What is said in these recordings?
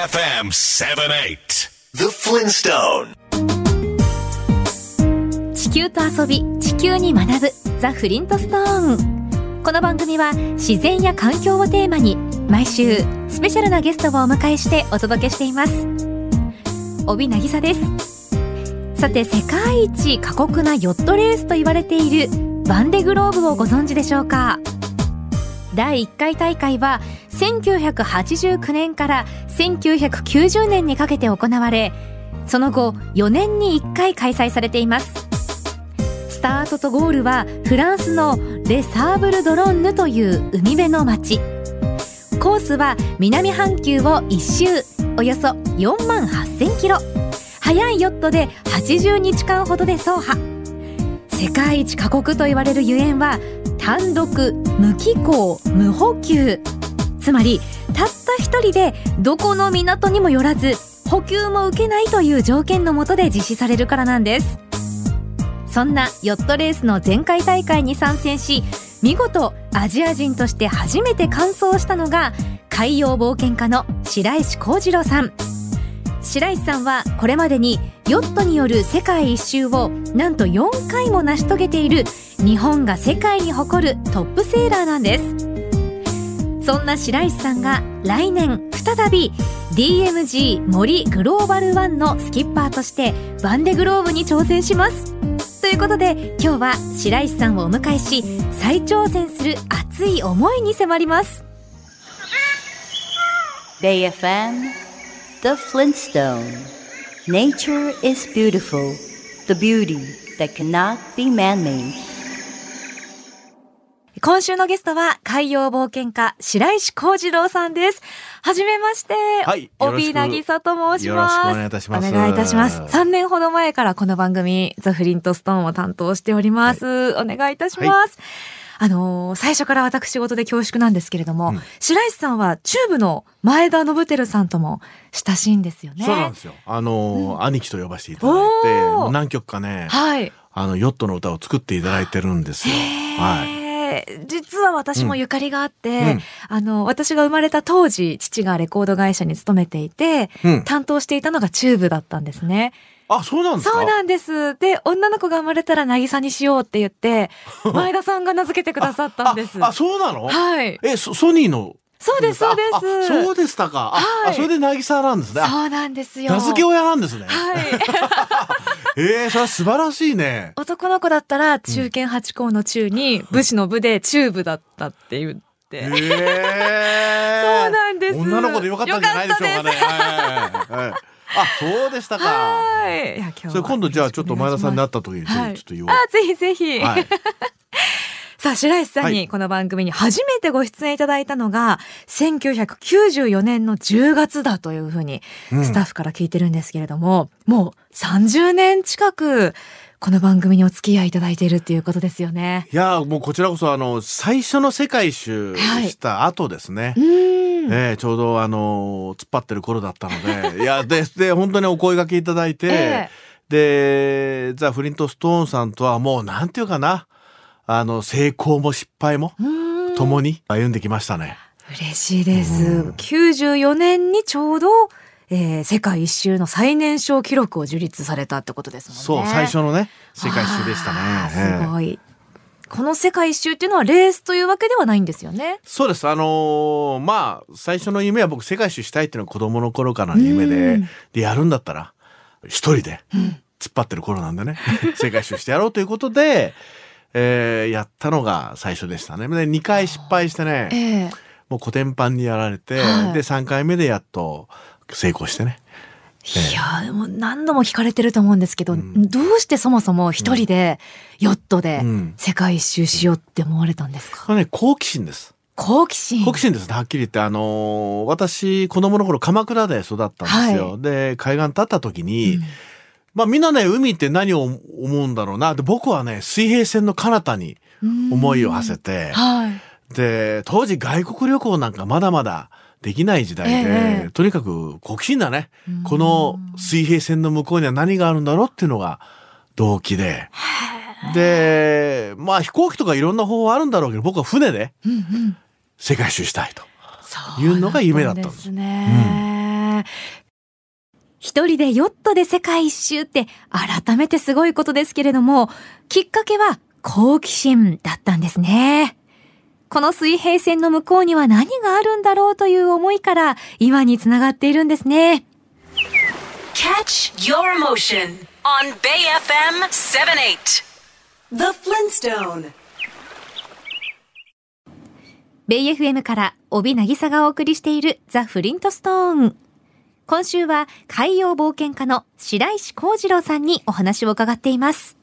KFM 78 The Flintstone 地球と遊び地球に学ぶ。ザ・フリントストーンこの番組は自然や環境をテーマに毎週スペシャルなゲストをお迎えしてお届けしています。帯渚です。さて世界一過酷なヨットレースと言われているバンデグローブをご存知でしょうか？第1回大会は1989年から1990年にかけて行われその後4年に1回開催されています。スタートとゴールはフランスのレ・サーブル・ドロンヌという海辺の町コースは南半球を一周およそ4万8000キロ。速いヨットで80日間ほどで走破。世界一過酷と言われるゆえんは単独無機構無補給。つまりたった一人でどこの港にも寄らず補給も受けないという条件のもとで実施されるからなんです。そんなヨットレースの前回大会に参戦し見事アジア人として初めて完走したのが海洋冒険家の白石浩二郎さん。白石さんはこれまでにヨットによる世界一周をなんと4回も成し遂げている日本が世界に誇るトップセーラーなんです。そんな白石さんが来年再び DMG 森グローバルワンのスキッパーとしてバンデグローブに挑戦します。ということで今日は白石さんをお迎えし再挑戦する熱い思いに迫ります。Bay FM The Flintstone. Nature is beautiful. The beauty that cannot be man-made. 今週のゲストは海洋冒険家白石浩二郎さんです。はじめまして。はい帯渚と申しよろしくます。お願いいたしますお願いいたします。3年ほど前からこの番組、ザ・フリントストーンを担当しております。お願いいたします。あのー最初から私事で恐縮なんですけれども、うん白石さんはチューブの前田信輝さんとも親しいんですよね。そうなんですよ。あのー兄貴と呼ばせていただいて何曲かね、はい。あのヨットの歌を作っていただいてるんですよ。はい。い。実は私もゆかりがあって、うんあの、私が生まれた当時、父がレコード会社に勤めていて、うん。担当していたのがチューブだったんですね。あ、そうなんですか？そうなんです。で、女の子が生まれたら渚にしようって言って、前田さんが名付けてくださったんです。あ、あそうなの？はい。え、ソソニーの？そうです、そうです。そうでしたか。あ、はいあそれで渚なんですね。あそうなんですよ。名付け親なんですね。はい。えー、それは素晴らしいね。男の子だったら、中堅八校の中に、武士の部でチューブだったって言って。えー、そうなんです女の子でよかったんじゃないでしょうかね。よかは。あ、そうでしたか。はい。いや、今それ今度じゃあちょっと前田さんに会った時にちょはいっと言おう。あ、ぜひぜひ。はい。さあ、白石さんはいにこの番組に初めてご出演いただいたのが、1994年の10月だというふうにうんスタッフから聞いてるんですけれども、もう30年近くこの番組にお付き合いいただいているっていうことですよね。いやもうこちらこそあの最初の世界一周した後ですね。うーん。ええちょうどあの突っ張ってる頃だったので いやでで本当にお声掛けいただいて、えでザ・フリントストーンさんとはもうなんていうかなあの成功も失敗も共に歩んできましたね。嬉しいです。うん94年にちょうど、えー世界一周の最年少記録を樹立されたってことですもんね。そう最初のね世界一周でしたねすごい。この世界一周っていうのはレースというわけではないんですよね。そうです。あのーまあ、最初の夢は僕世界一周したいっていうのは子供の頃からの夢うでん、で、やるんだったら、一人で、突っ張ってる頃なんでね、世界一周してやろうということで、えーやったのが最初でしたね。で、2回失敗してね、ええもうコテンパンにやられて、はいで、3回目でやっと成功してね。いやでも何度も聞かれてると思うんですけど、んどうしてそもそも一人でヨットでうん世界一周しようって思われたんですか、これね、好奇心です。好奇心。好奇心ですね、はっきり言って。あのー私、子供の頃鎌倉で育ったんですよ。はで、海岸立った時に、うんまあみんなね、海って何を思うんだろうな。で、僕はね、水平線の彼方に思いを馳せて、はい。で、当時外国旅行なんかまだまだできない時代で、ええとにかく好奇心だねうん。この水平線の向こうには何があるんだろうっていうのが動機で。で、まあ飛行機とかいろんな方法あるんだろうけど、僕は船でうんうん。世界一周したいと。そういうのが夢だったんですですね。ね。一人でヨットで世界一周って改めてすごいことですけれども、きっかけは好奇心だったんですね。この水平線の向こうには何があるんだろうという思いから今につながっているんですね。Catch your emotion on Bay FM 78 The Flintstone ベイ FM から帯渚がお送りしているザ・フリントストーン。今週は海洋冒険家の白石幸次郎さんにお話を伺っています。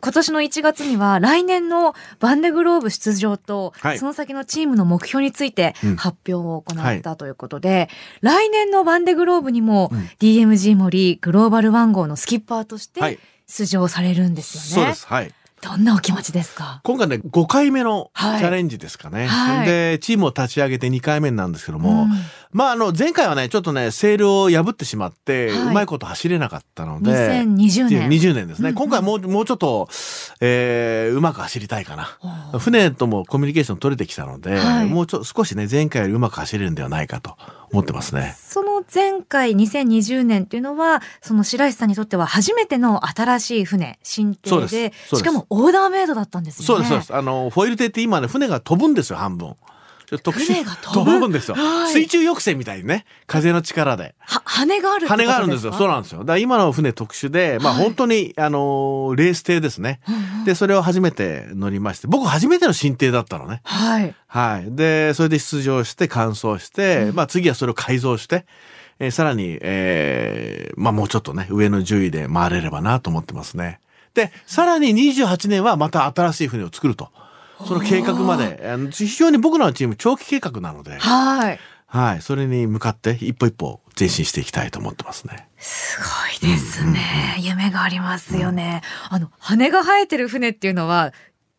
今年の1月には来年のバンデグローブ出場と、その先のチームの目標について発表を行ったということで、来年のバンデグローブにも DMG 森グローバルワン号のスキッパーとして出場されるんですよね。そうです。はい。どんなお気持ちですか？今回ね5回目のチャレンジですかね、はい、でチームを立ち上げて2回目なんですけども、うん、まああの前回はねちょっとねセールを破ってしまって、はい、うまいこと走れなかったので2020年。20年ですね、うん。うん、今回はもうもうちょっと、えー、うまく走りたいかな。船ともコミュニケーション取れてきたので、はい、もうちょ少しね前回よりうまく走れるんではないかと思ってますね。その前回2020年っていうのはその白石さんにとっては初めての新しい船新艇でしかもオーダーメイドだったんですね。そうですそうです。あのフォイル艇って今ね船が飛ぶんですよ半分。特殊飛ぶ？んですよ、はい、水中抑制みたいにね風の力で。羽がある羽があるんですよ。そうなんですよ。だから今の船特殊で、まあ本当にあのレース艇ですね、でそれを初めて乗りまして僕初めての新艇だったのね。はい、はい、でそれで出場して完走して、うん、まあ次はそれを改造してえー、さらに、えー、まあもうちょっとね、上の順位で回れればなと思ってますね。で、さらに28年はまた新しい船を作ると。その計画まで、あの非常に僕らのチーム長期計画なので、はい。はい。それに向かって一歩一歩前進していきたいと思ってますね。すごいですね。うんうん、夢がありますよね。うん、あの、羽が生えてる船っていうのは、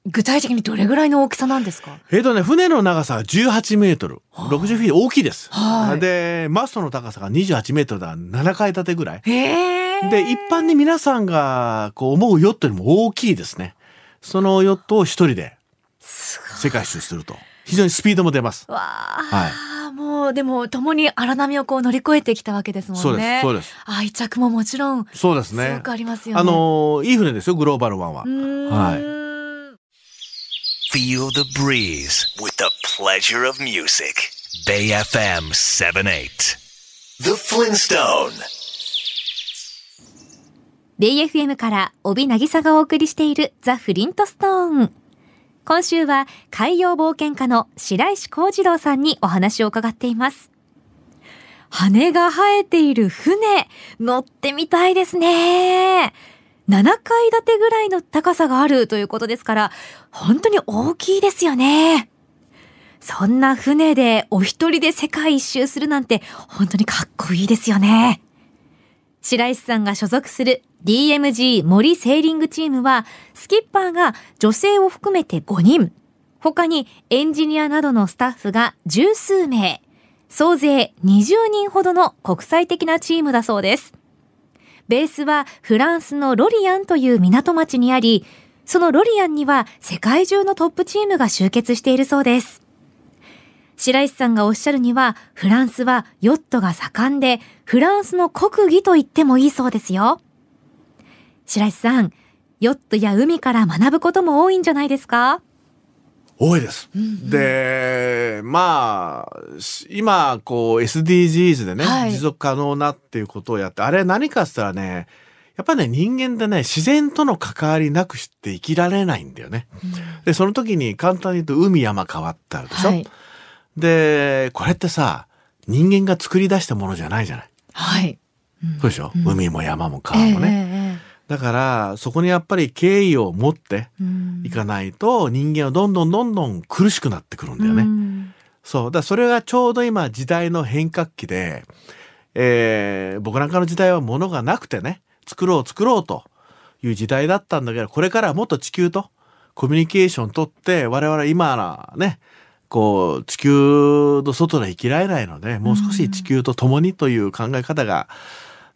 具体的にどれぐらいの大きさなんですか？えっ、とね、船の長さは18メートル。60フィート大きいです。はい、で、マストの高さが28メートルだ。7階建てぐらい。で、一般に皆さんがこう思うヨットよりも大きいですね。そのヨットを一人で世界一周すると。非常にスピードも出ます。わあ。はい。もうでも共に荒波をこう乗り越えてきたわけですもんね。そうです。そうです。愛着ももちろん。そうですね。すごくありますよね。あのいい船ですよグローバルワンは。はい。Feel the breeze with the pleasure of music. Bay FM 78. The Flintstone. ベイ FM から帯渚がお送りしているザ・フリントストーン。今週は海洋冒険家の白石幸次郎さんにお話を伺っています。羽が生えている船、乗ってみたいですね。7階建てぐらいの高さがあるということですから、本当に大きいですよね。そんな船でお一人で世界一周するなんて本当にかっこいいですよね。白石さんが所属する DMG 森セーリングチームは、スキッパーが女性を含めて5人、他にエンジニアなどのスタッフが十数名、総勢20人ほどの国際的なチームだそうです。ベースはフランスのロリアンという港町にあり、そのロリアンには世界中のトップチームが集結しているそうです。白石さんがおっしゃるには、フランスはヨットが盛んで、フランスの国技と言ってもいいそうですよ。白石さん、ヨットや海から学ぶことも多いんじゃないですか？多いです。うんうん、で、まあ、今、こう、SDGs でね、はい、持続可能なっていうことをやって、あれ何かっつったらね、やっぱね、人間ってね、自然との関わりなくして生きられないんだよね。うん、で、その時に簡単に言うと、海山変わってあるでしょ、はい、で、これってさ、人間が作り出したものじゃないじゃない。はい。うん、そうでしょ、うん、海も山も川もね。えーだからそこにやっぱり敬意を持っていかないと人間はどんどんどんどん苦しくなってくるんだよね。うそうだそれがちょうど今時代の変革期で、えー、僕なんかの時代は物がなくてね作ろう作ろうという時代だったんだけどこれからはもっと地球とコミュニケーション取って我々今はねこう地球の外で生きられないのでもう少し地球と共にという考え方が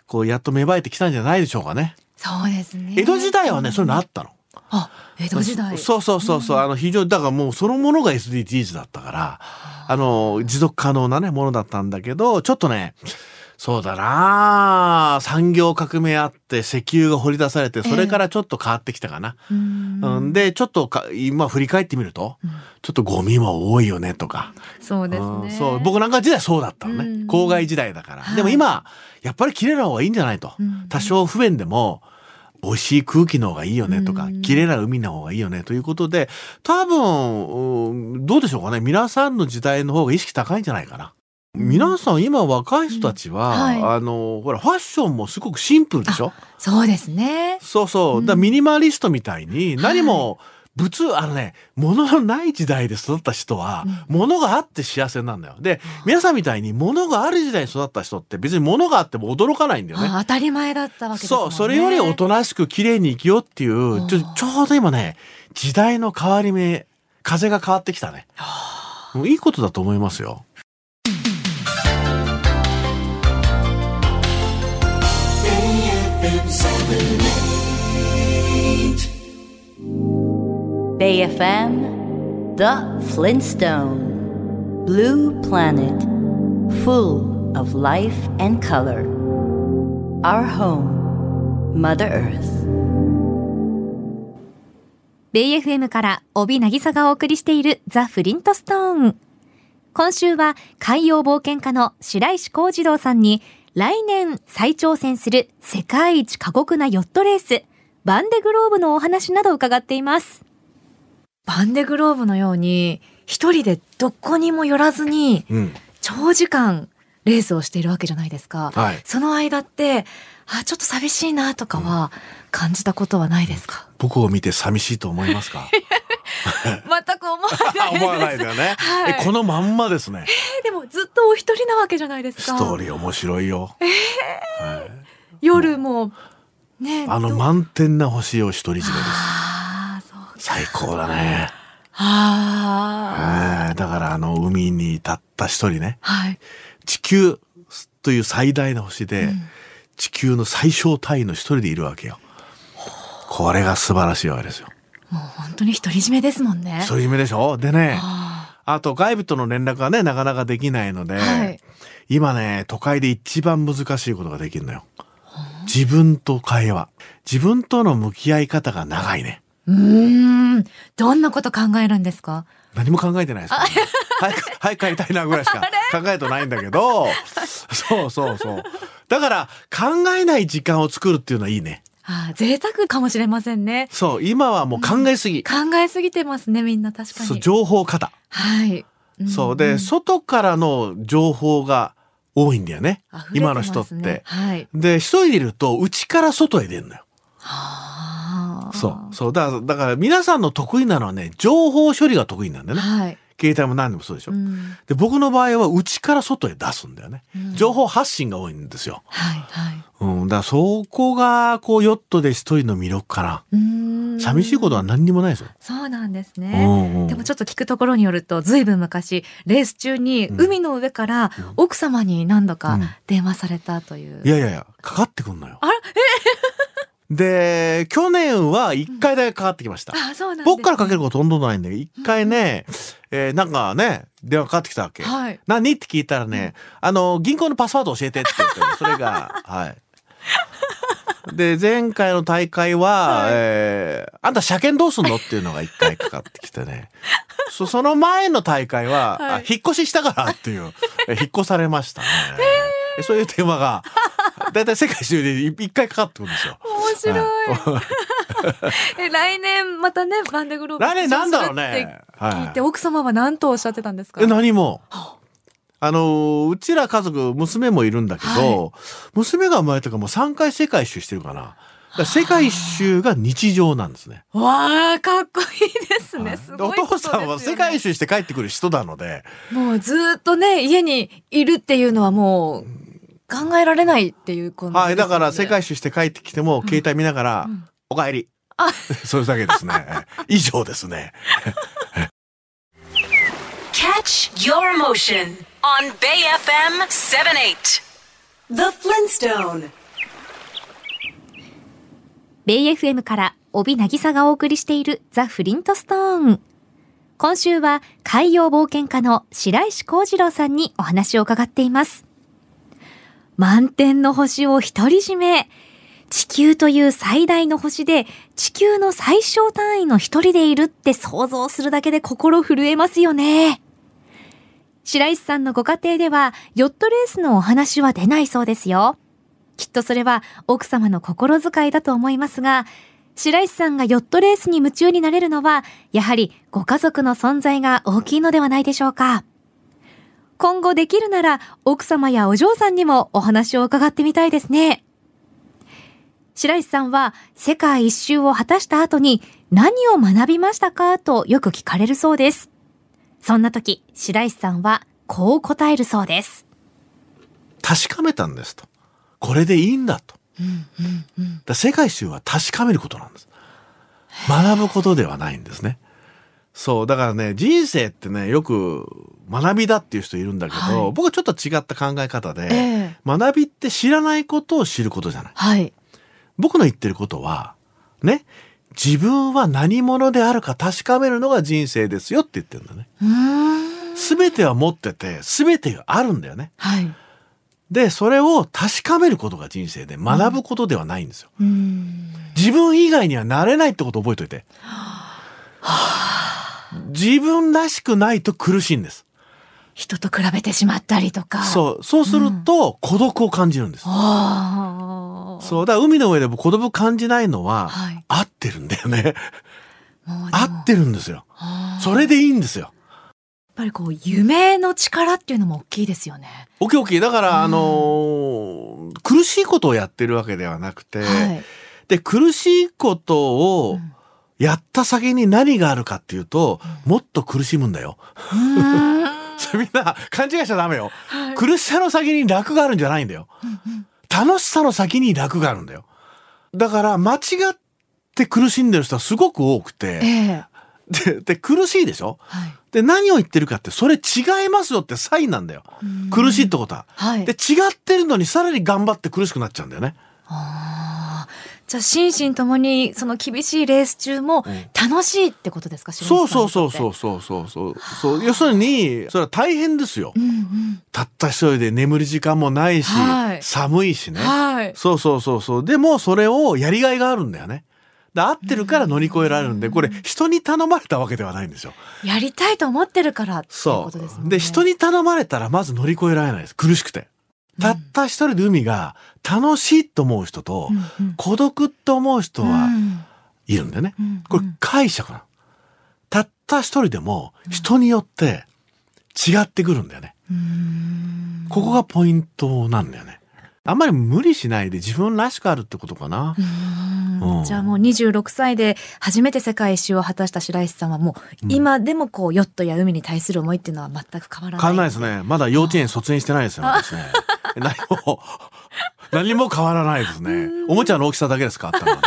こうやっと芽生えてきたんじゃないでしょうかね。そうですね。江戸時代はね、そういうのあったの。あ、江戸時代。そうそうそうそう、あの非常にだからもうそのものが SDGs だったから、あの持続可能なねものだったんだけど、ちょっとね。そうだな産業革命あって石油が掘り出されてそれからちょっと変わってきたかな。えー、うん、でちょっとか今振り返ってみると、うん、ちょっとゴミも多いよねとか。そうですね。そう僕なんか時代そうだったのね。郊外時代だから。はい、でも今やっぱり綺麗な方がいいんじゃないと。多少不便でも。美味しい空気の方がいいよねとか、綺麗な海の方がいいよねということで、多分、どうでしょうかね。皆さんの時代の方が意識高いんじゃないかな。皆さん今若い人たちは、うん。はい、あのほらファッションもすごくシンプルでしょ？そうですね。そうそう、だミニマリストみたいに何も、はい物、あのね、物のない時代で育った人は、うん、物があって幸せなんだよ。で、皆さんみたいに物がある時代に育った人って別に物があっても驚かないんだよね。当たり前だったわけですもんね。そう、それよりおとなしく綺麗に生きようっていう、ちょちょうど今ね、時代の変わり目、風が変わってきたね。いいことだと思いますよ。Bay FM The Flintstone Blue Planet Full of life and color Our home Mother Earth ベイ FM から帯渚がお送りしているザ・フリントストーン今週は海洋冒険家の白石浩二郎さんに来年再挑戦する世界一過酷なヨットレースバンデグローブのお話など伺っています。バンデグローブのように一人でどこにも寄らずに、長時間レースをしているわけじゃないですか、はい、その間ってあちょっと寂しいなとかは感じたことはないですか、僕を見て寂しいと思いますか？全く思わない 思わないだよね、はい、このまんまですね、えー、でもずっとお一人なわけじゃないですか。ストーリー面白いよ、えー。はい、夜もねあの満天な星を独り占めです。最高だね。ああ、だからあの海にたった一人ね、はい、地球という最大の星で、うん、地球の最小単位の一人でいるわけよ。これが素晴らしいわけですよ。もう本当に独り占めですもんね。独り占めでしょ？でね、あと外部との連絡がね、なかなかできないので、はい、今ね、都会で一番難しいことができるのよ。自分と会話。自分との向き合い方が長いね。うん。どんなこと考えるんですか？何も考えてないです、ね。早く、早く帰りたいなぐらいしか 考えてないんだけど、そうそうそう。だから考えない時間を作るっていうのはいいね。ああ、贅沢かもしれませんね。そう、今はもう考えすぎ。うん、考えすぎてますね、みんな確かに。そう、情報過多。はい。うん、そうで、外からの情報が多いんだよね。ね今の人って。はい。で、一人でいると、内から外へ出るのよ。はあ。そうそうだからだから皆さんの得意なのはね情報処理が得意なんだよね、はい、携帯も何でもそうでしょ、うん、で僕の場合は内から外へ出すんだよね、うん、情報発信が多いんですよ、はいはい。うん、だからそこがこうヨットで一人の魅力かな。寂しいことは何にもないですよそうなんですね、うんうん、でもちょっと聞くところによるとずいぶん昔レース中に海の上から奥様に何度か電話されたという、いやいやいやかかってくんのよ。あらえで、去年は1回だけかかってきました。あ、そうなん、ね、僕からかけることほとんどないんで、1回ね、うん、えー、なんかね、電話かかってきたわけ。はい、何って聞いたらね、あの、銀行のパスワード教えてって言って、それが、はい。で、前回の大会は、はい、えー、あんた車検どうすんのっていうのが1回かかってきてね。そその前の大会は、はい、引っ越ししたからっていう、引っ越されましたね。そういう電話が、だいたい世界中で一回かかってくるんですよ。面白い。はい、え来年またねバンデグローブ来年なんだろうね。聞いて、奥様は何とおっしゃってたんですか？え何も。あのうちら家族娘もいるんだけど、はい、娘が生まれたからもう3回世界一周してるかな。世界一周が日常なんですね。わあ、かっこいいですね。すごい、ね、お父さんは世界一周して帰ってくる人なので。もうずっとね、家にいるっていうのはもう、考えられないっていうこと、ね、はい、だから世界一周して帰ってきても、携帯見ながら、うん、お帰り。あ、それだけですね。以上ですね。Catch your motion on Bay FM 78. The Flintstone. ベイ FM から帯渚がお送りしているザ・フリントストーン。今週は海洋冒険家の白石幸次郎さんにお話を伺っています。満天の星を独り占め。地球という最大の星で地球の最小単位の一人でいるって想像するだけで心震えますよね。白石さんのご家庭ではヨットレースのお話は出ないそうですよ。きっとそれは奥様の心遣いだと思いますが、白石さんがヨットレースに夢中になれるのは、やはりご家族の存在が大きいのではないでしょうか。今後できるなら奥様やお嬢さんにもお話を伺ってみたいですね。白石さんは世界一周を果たした後に何を学びましたかとよく聞かれるそうです。そんな時、白石さんはこう答えるそうです。確かめたんですと。これでいいんだと。うんうんうん、だ世界一周は確かめることなんです。学ぶことではないんですね。そうだからね人生ってねよく学びだっていう人いるんだけど、はい、僕はちょっと違った考え方で、えー、学びって知らないことを知ることじゃない。はい、僕の言ってることはね自分は何者であるか確かめるのが人生ですよって言ってるんだね。すべては持ってて全てがあるんだよね。はい、でそれを確かめることが人生で学ぶことではないんですよ。自分以外にはなれないってことを覚えといて。はあ自分らしくないと苦しいんです。人と比べてしまったりとか。そう。そうすると孤独を感じるんです。うん、そう。だから海の上でも孤独感じないのは、はい、合ってるんだよね。合ってるんですよ。それでいいんですよ。やっぱりこう夢の力っていうのも大きいですよね。大きい大きい。だから、うん、あのー、苦しいことをやってるわけではなくて、はい、で苦しいことを、うんやった先に何があるかっていうと、もっと苦しむんだよ。みんな勘違いしちゃダメよ、はい、苦しさの先に楽があるんじゃないんだよ。楽しさの先に楽があるんだよ。だから間違って苦しんでる人はすごく多くて、えー、でで苦しいでしょ、はい、で何を言ってるかってそれ違いますよってサインなんだよ。苦しいってことは、はい、で違ってるのにさらに頑張って苦しくなっちゃうんだよね。じゃあ心身ともにその厳しいレース中も楽しいってことですか、うん、そうそうそうそうそうそう。そう要するにそれは大変ですよ、うんうん、たった一人で眠る時間もないし、はい、寒いしね、はい、そうそうそうそう。でもそれをやりがいがあるんだよね。で合ってるから乗り越えられるんで、これ人に頼まれたわけではないんですよ。やりたいと思ってるから、ね、そう。で、人に頼まれたらまず乗り越えられないです。苦しくて。たった一人で海が楽しいと思う人と、孤独って思う人はいるんだよね。これ解釈なの。たった一人でも人によって違ってくるんだよね。ここがポイントなんだよね。あんまり無理しないで自分らしくあるってことかな。うん、じゃあもう26歳で初めて世界一周を果たした白石さんはもう今でもこうヨットや海に対する思いっていうのは全く変わらない。変わらないですね。まだ幼稚園卒園してないですよ、私ね。何も、何も変わらないですね。おもちゃの大きさだけですかあったのはね。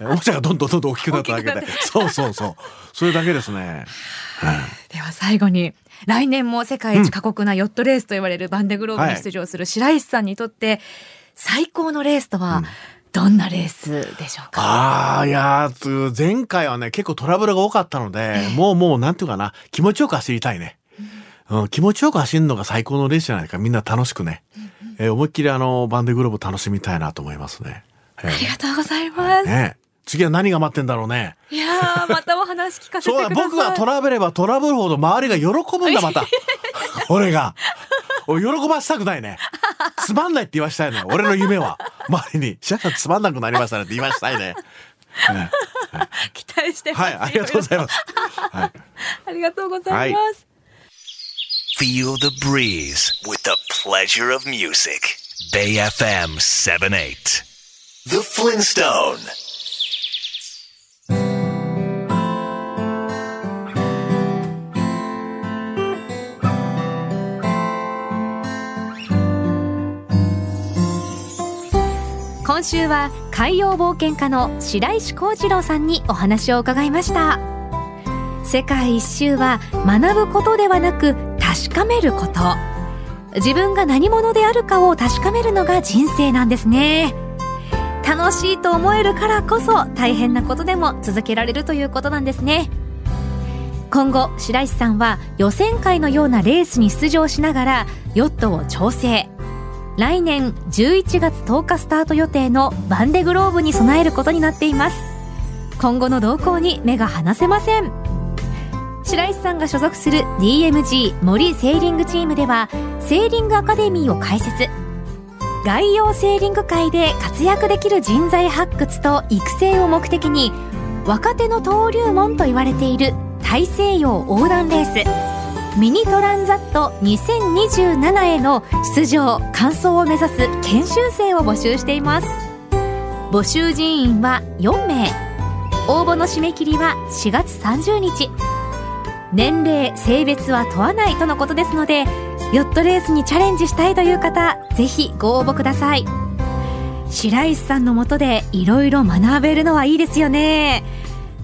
おもちゃがどんどんどんどん大きくなっただけで。そうそうそう。それだけですね。では最後に。来年も世界一過酷なヨットレースと言われるバンデグローブに出場する白石さんにとって最高のレースとは、どんなレースでしょうか、ああ、いや前回はね、結構トラブルが多かったので、えー、もうもう、なんていうかな、気持ちよく走りたいね。うん、気持ちよく走るのが最高のレースじゃないか。みんな楽しくね。うんうん、えー、思いっきりあの、バンデグローブ楽しみたいなと思いますね。えー、ありがとうございます。ね次は何が待ってんだろうね。いやまたお話聞かせてください。僕がトラブればトラブるほど周りが喜ぶんだ、また。俺が。喜ばしたくないね。つまんないって言わしたいのよ。俺の夢は。周りに。シャさんつまんなくなりましたねって言わしたいね。ね 期待してはい、ありがとうございます。はい、ありがとうございます。Feel the breeze with the pleasure of music. Bay FM 78. The Flintstone. 今週は海洋冒険家の白石幸次郎さんにお話を伺いました世界一周は学ぶことではなく確かめること。自分が何者であるかを確かめるのが人生なんですね。楽しいと思えるからこそ大変なことでも続けられるということなんですね。今後白石さんは予選会のようなレースに出場しながらヨットを調整。来年11月10日スタート予定のバンデグローブに備えることになっています。今後の動向に目が離せません。白石さんが所属する DMG 森セーリングチームではセーリングアカデミーを開設。外洋セーリング界で活躍できる人材発掘と育成を目的に若手の登竜門と言われている大西洋横断レース。ミニトランザット2027への出場完走を目指す研修生を募集しています。募集人員は4名。応募の締め切りは4月30日。年齢性別は問わないとのことですのでヨットレースにチャレンジしたいという方ぜひご応募ください。白石さんのもとでいろいろ学べるのはいいですよね。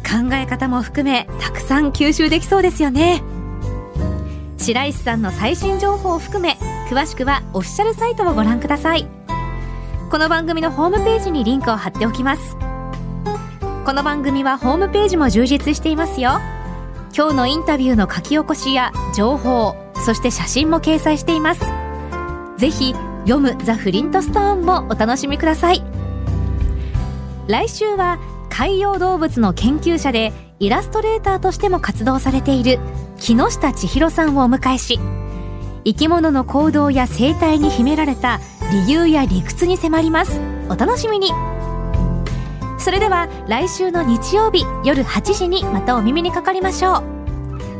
考え方も含めたくさん吸収できそうですよね。白石さんの最新情報を含め詳しくはオフィシャルサイトをご覧ください。この番組のホームページにリンクを貼っておきます。この番組はホームページも充実していますよ。今日のインタビューの書き起こしや情報そして写真も掲載しています。ぜひ読むザ・フリントストーンもお楽しみください。来週は海洋動物の研究者でイラストレーターとしても活動されている木下千尋さんをお迎えし生き物の行動や生態に秘められた理由や理屈に迫ります。お楽しみに。それでは来週の日曜日夜8時にまたお耳にかかりましょう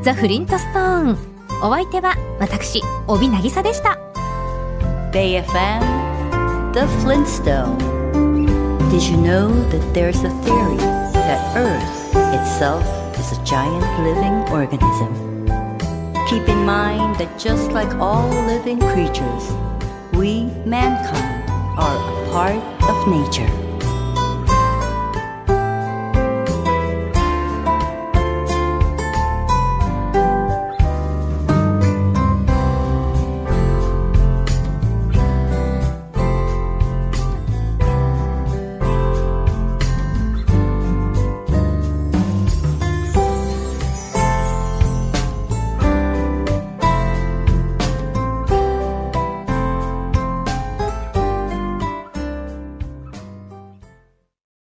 ザ・フリントストーンお相手は私帯渚でした BayFM The Flintstone Did you know that there's a theory that Earth itself is a giant living organism? Keep in mind that just like all living creatures, we, mankind, are a part of nature.